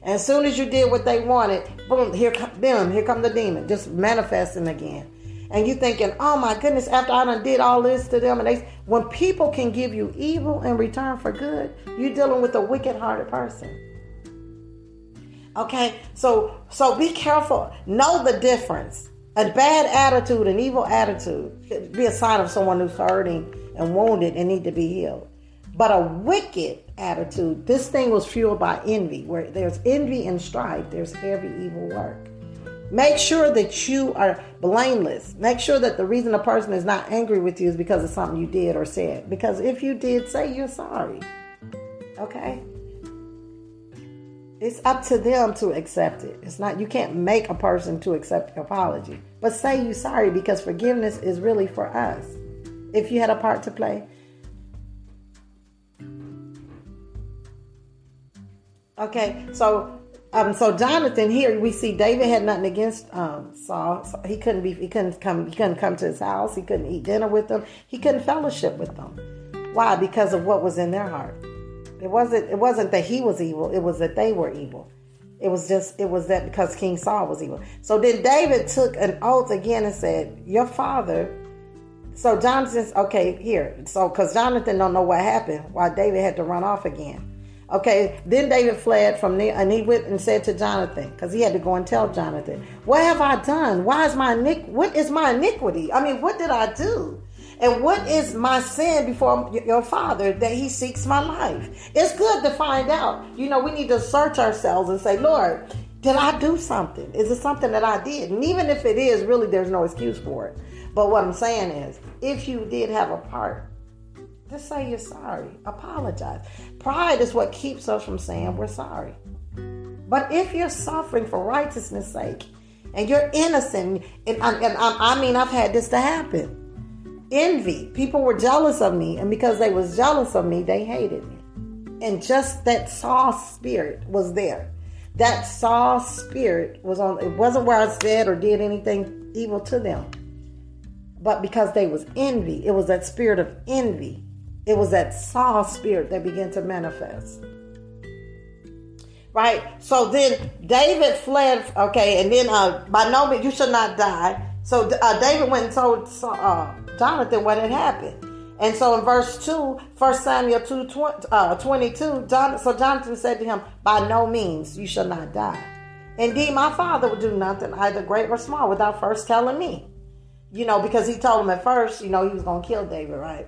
And as soon as you did what they wanted, boom, here come them, here come the demon, just manifesting again. And you thinking, oh my goodness, after I done did all this to them, and they when people can give you evil in return for good, you're dealing with a wicked hearted person. Okay, so so be careful. Know the difference. A bad attitude, an evil attitude, could be a sign of someone who's hurting and wounded and need to be healed. But a wicked attitude, this thing was fueled by envy. Where there's envy and strife, there's every evil work. Make sure that you are blameless. Make sure that the reason a person is not angry with you is because of something you did or said. Because if you did, say you're sorry. Okay? It's up to them to accept it. It's not you can't make a person to accept your apology. But say you sorry because forgiveness is really for us. If you had a part to play. Okay, so um, so Jonathan here we see David had nothing against um, Saul. So he couldn't be he couldn't come he couldn't come to his house. He couldn't eat dinner with them. He couldn't fellowship with them. Why? Because of what was in their heart. It wasn't it wasn't that he was evil, it was that they were evil. It was just it was that because King Saul was evil. So then David took an oath again and said, Your father so Jonathan's okay here. So because Jonathan don't know what happened, why David had to run off again. Okay, then David fled from there and he went and said to Jonathan, because he had to go and tell Jonathan, What have I done? Why is my iniqu- what is my iniquity? I mean, what did I do? And what is my sin before your father that he seeks my life? It's good to find out. You know, we need to search ourselves and say, Lord, did I do something? Is it something that I did? And even if it is, really, there's no excuse for it. But what I'm saying is, if you did have a part, just say you're sorry. Apologize. Pride is what keeps us from saying we're sorry. But if you're suffering for righteousness' sake and you're innocent, and, and, and I mean, I've had this to happen envy. People were jealous of me, and because they was jealous of me, they hated me. And just that Saul spirit was there. That Saul spirit was on. It wasn't where I said or did anything evil to them, but because they was envy. It was that spirit of envy. It was that Saul spirit that began to manifest. Right. So then David fled. Okay, and then uh, by no means you should not die. So uh, David went and told uh, Jonathan what had happened. And so in verse 2, 1 Samuel 2 uh, 22, John, so Jonathan said to him, By no means you shall not die. Indeed, my father would do nothing, either great or small, without first telling me. You know, because he told him at first, you know, he was going to kill David, right?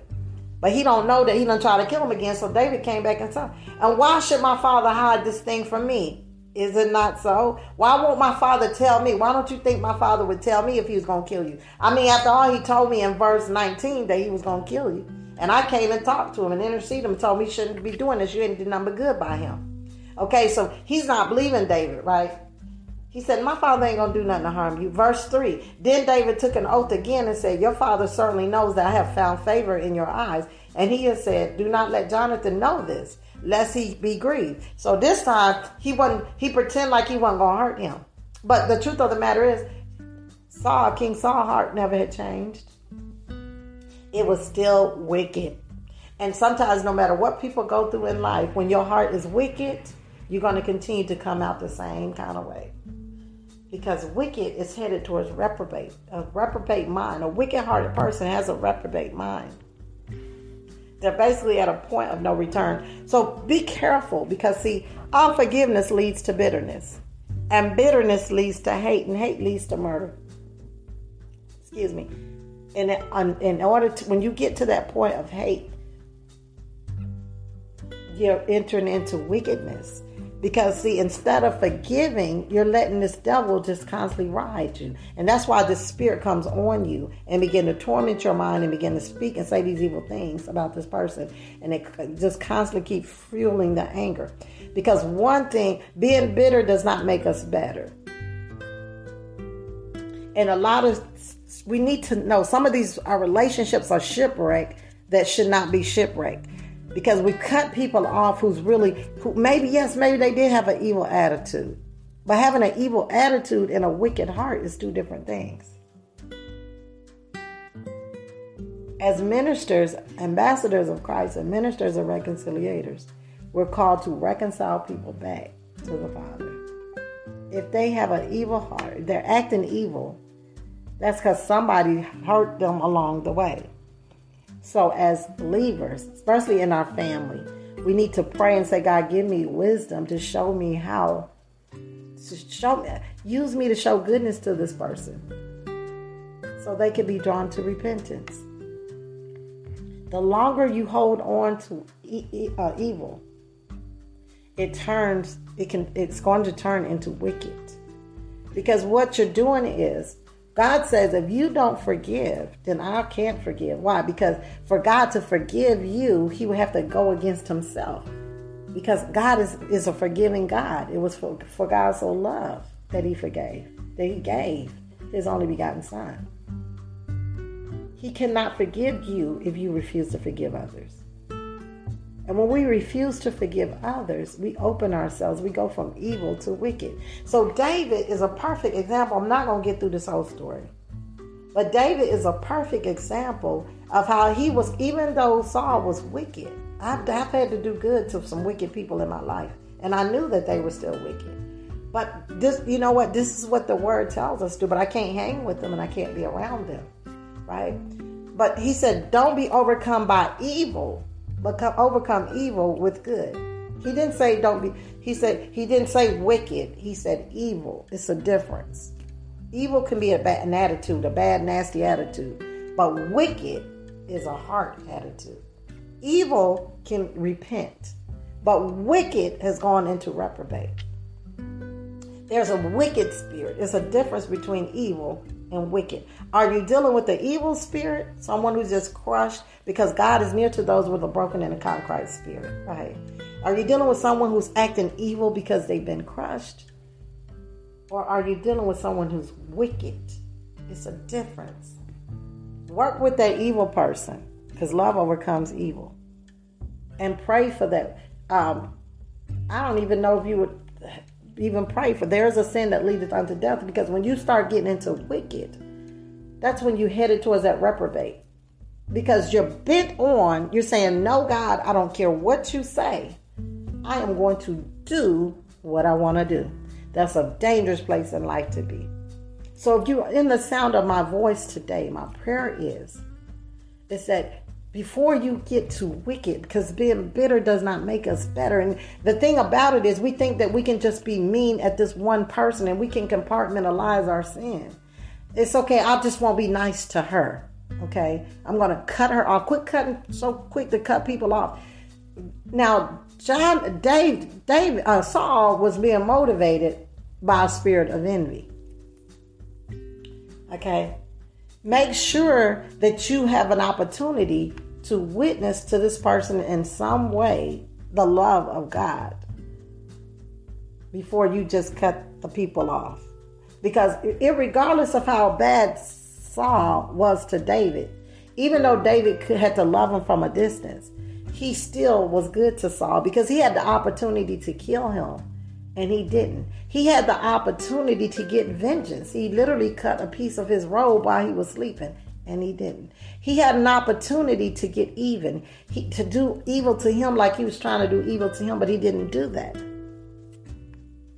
But he don't know that he done try to kill him again. So David came back and said, And why should my father hide this thing from me? Is it not so? Why won't my father tell me? Why don't you think my father would tell me if he was going to kill you? I mean, after all, he told me in verse 19 that he was going to kill you. And I came and talked to him and interceded him and told me he shouldn't be doing this. You ain't did nothing good by him. Okay, so he's not believing David, right? He said, My father ain't going to do nothing to harm you. Verse 3 Then David took an oath again and said, Your father certainly knows that I have found favor in your eyes. And he has said, Do not let Jonathan know this lest he be grieved. So this time he wasn't he pretended like he wasn't gonna hurt him. But the truth of the matter is, Saul, King Saul heart never had changed. It was still wicked. And sometimes no matter what people go through in life, when your heart is wicked, you're going to continue to come out the same kind of way. Because wicked is headed towards reprobate. A reprobate mind. A wicked hearted person has a reprobate mind. They're basically at a point of no return. So be careful because, see, unforgiveness leads to bitterness, and bitterness leads to hate, and hate leads to murder. Excuse me. And in order to, when you get to that point of hate, you're entering into wickedness. Because, see, instead of forgiving, you're letting this devil just constantly ride you. And that's why this spirit comes on you and begin to torment your mind and begin to speak and say these evil things about this person. And it just constantly keep fueling the anger. Because one thing, being bitter does not make us better. And a lot of, we need to know some of these our relationships are shipwreck that should not be shipwrecked because we cut people off who's really who maybe yes maybe they did have an evil attitude But having an evil attitude and a wicked heart is two different things. As ministers, ambassadors of Christ, and ministers of reconciliators, we're called to reconcile people back to the Father. If they have an evil heart, they're acting evil, that's because somebody hurt them along the way. So, as believers, especially in our family, we need to pray and say, God, give me wisdom to show me how to show use me to show goodness to this person so they can be drawn to repentance. The longer you hold on to e- uh, evil, it turns it can it's going to turn into wicked because what you're doing is God says if you don't forgive, then I can't forgive. Why? Because for God to forgive you, he would have to go against himself. Because God is, is a forgiving God. It was for, for God so loved that he forgave, that he gave his only begotten son. He cannot forgive you if you refuse to forgive others. And when we refuse to forgive others, we open ourselves. We go from evil to wicked. So David is a perfect example. I'm not going to get through this whole story. But David is a perfect example of how he was, even though Saul was wicked. I've, I've had to do good to some wicked people in my life. And I knew that they were still wicked. But this, you know what? This is what the word tells us to, but I can't hang with them and I can't be around them. Right? But he said, don't be overcome by evil, but come, overcome evil with good. He didn't say don't be. He said he didn't say wicked. He said evil. It's a difference. Evil can be a bad, an attitude, a bad, nasty attitude, but wicked is a heart attitude. Evil can repent, but wicked has gone into reprobate. There's a wicked spirit. It's a difference between evil and wicked. Are you dealing with the evil spirit? Someone who's just crushed because God is near to those with a broken and a contrite spirit, right? Are you dealing with someone who's acting evil because they've been crushed? Or are you dealing with someone who's wicked? It's a difference. Work with that evil person because love overcomes evil. And pray for that. Um, I don't even know if you would even pray for. There is a sin that leadeth unto death because when you start getting into wicked, that's when you headed towards that reprobate. Because you're bent on, you're saying, No, God, I don't care what you say. I am going to do what I want to do. That's a dangerous place in life to be. So if you're in the sound of my voice today, my prayer is is that before you get too wicked, because being bitter does not make us better. And the thing about it is, we think that we can just be mean at this one person and we can compartmentalize our sin. It's okay, I just won't be nice to her. Okay, I'm gonna cut her off. Quit cutting so quick to cut people off. Now, John, Dave, Dave, uh, Saul was being motivated by a spirit of envy. Okay, make sure that you have an opportunity to witness to this person in some way the love of God before you just cut the people off. Because regardless of how bad Saul was to David, even though David had to love him from a distance, he still was good to Saul because he had the opportunity to kill him and he didn't. He had the opportunity to get vengeance. He literally cut a piece of his robe while he was sleeping and he didn't. He had an opportunity to get even, he, to do evil to him like he was trying to do evil to him, but he didn't do that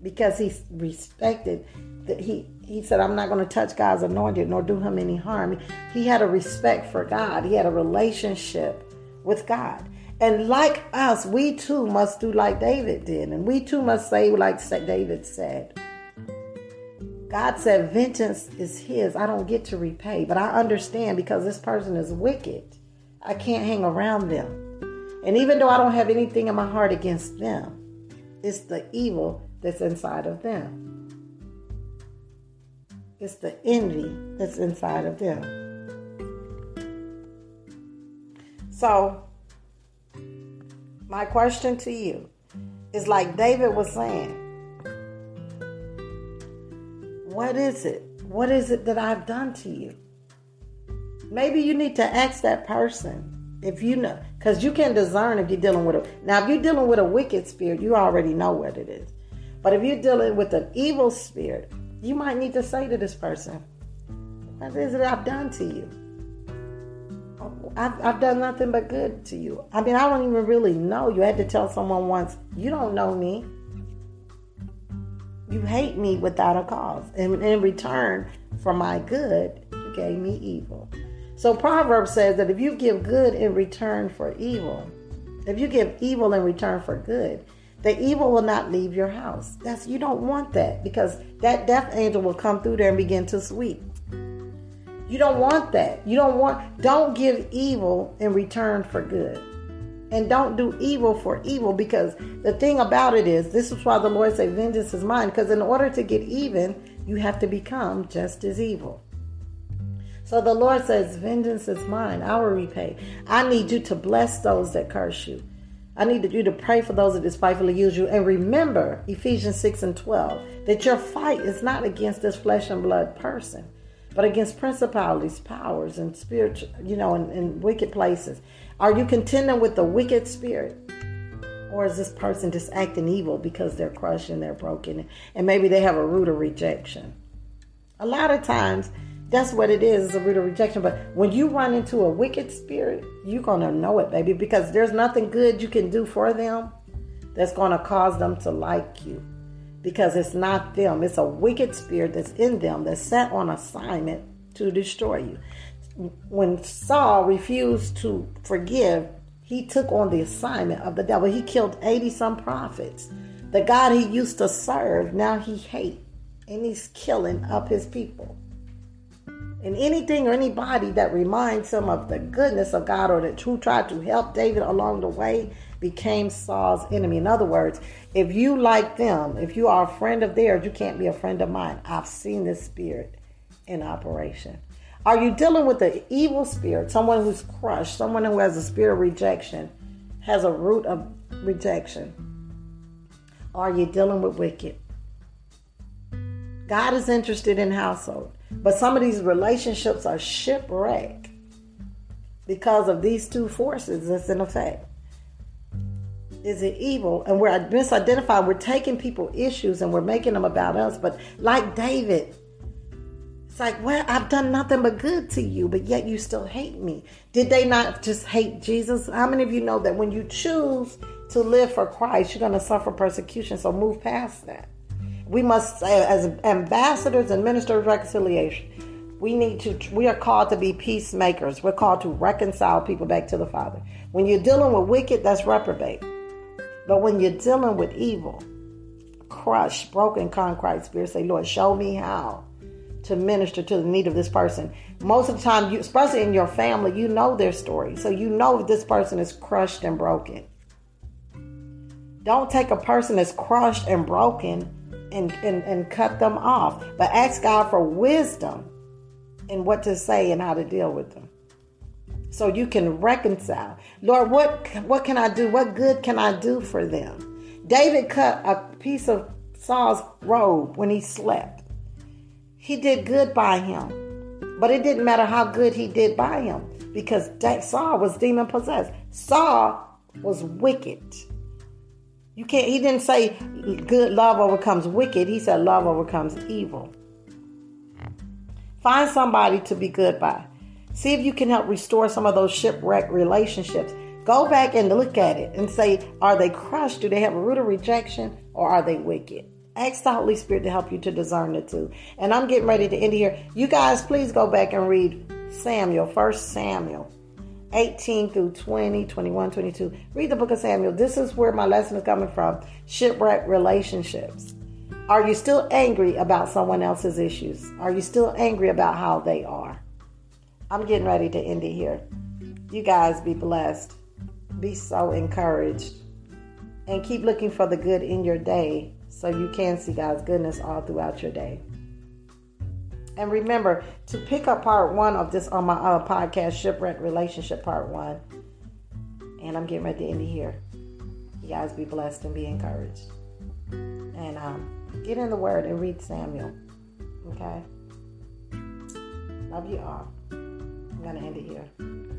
because he respected that he he said i'm not going to touch god's anointed nor do him any harm he had a respect for god he had a relationship with god and like us we too must do like david did and we too must say like david said. God said vengeance is his. I don't get to repay. But i understand because this person is wicked. I can't hang around them. And even though i don't have anything in my heart against them it's the evil that's inside of them. It's the envy that's inside of them. So, my question to you is like David was saying, What is it? What is it that I've done to you? Maybe you need to ask that person if you know, because you can discern if you're dealing with a. Now, if you're dealing with a wicked spirit, you already know what it is. But if you're dealing with an evil spirit, you might need to say to this person, What is it I've done to you? I've, I've done nothing but good to you. I mean, I don't even really know. You had to tell someone once, You don't know me. You hate me without a cause. And in return for my good, you gave me evil. So Proverbs says that if you give good in return for evil, if you give evil in return for good, the evil will not leave your house. That's you don't want that because that death angel will come through there and begin to sweep. You don't want that. You don't want don't give evil in return for good. And don't do evil for evil because the thing about it is this is why the Lord said vengeance is mine because in order to get even, you have to become just as evil. So the Lord says, Vengeance is mine, I will repay. I need you to bless those that curse you. I need you to pray for those that despitefully use you. And remember, Ephesians 6 and 12, that your fight is not against this flesh and blood person, but against principalities, powers, and spiritual, you know, in, in wicked places. Are you contending with the wicked spirit? Or is this person just acting evil because they're crushed and they're broken? And maybe they have a root of rejection. A lot of times, that's what it is, it's a root of rejection. But when you run into a wicked spirit, you're to know it, baby, because there's nothing good you can do for them that's to cause them to like you. Because it's not them, it's a wicked spirit that's in them that's sent on assignment to destroy you. When Saul refused to forgive, he took on the assignment of the devil. He killed 80 some prophets. The God he used to serve, now he hates, and he's killing up his people. And anything or anybody that reminds him of the goodness of God or that who tried to help David along the way became Saul's enemy. In other words, if you like them, if you are a friend of theirs, you can't be a friend of mine. I've seen this spirit in operation. Are you dealing with an evil spirit, someone who's crushed, someone who has a spirit of rejection, has a root of rejection? Are you dealing with wicked? God is interested in household. But some of these relationships are shipwrecked because of these two forces that's in effect. Is it evil? And we're misidentified. We're taking people issues and we're making them about us. But like David, it's like, well, I've done nothing but good to you, but yet you still hate me. Did they not just hate Jesus? How many of you know that when you choose to live for Christ, you're going to suffer persecution? So move past that we must, as ambassadors and ministers of reconciliation, we need to, we are called to be peacemakers. We're called to reconcile people back to the Father. When you're dealing with wicked, that's reprobate. But when you're dealing with evil, crushed, broken, contrite spirit, say, Lord, show me how to minister to the need of this person. Most of the time, you, especially in your family, you know their story. So you know if this person is crushed and broken. Don't take a person that's crushed and broken and, and, and cut them off. But ask God for wisdom in what to say and how to deal with them. So you can reconcile. Lord, what what can I do? What good can I do for them? David cut a piece of Saul's robe when he slept. He did good by him. But it didn't matter how good he did by him because Saul was demon possessed. Saul was wicked. You can't, he didn't say good love overcomes wicked. He said love overcomes evil. Find somebody to be good by. See if you can help restore some of those shipwrecked relationships. Go back and look at it and say, are they crushed? Do they have a root of rejection or are they wicked? Ask the Holy Spirit to help you to discern the two. And I'm getting ready to end here. You guys, please go back and read Samuel, First Samuel 18 through 20, 21, 22. Read the book of Samuel. This is where my lesson is coming from. Shipwreck relationships. Are you still angry about someone else's issues? Are you still angry about how they are? I'm getting ready to end it here. You guys be blessed. Be so encouraged. And keep looking for the good in your day so you can see God's goodness all throughout your day. And remember to pick up part one of this on my uh, podcast, Shipwreck Relationship Part One. And I'm getting ready to end it here. You guys be blessed and be encouraged. And um, get in the Word and read Samuel. Okay? Love you all. I'm going to end it here.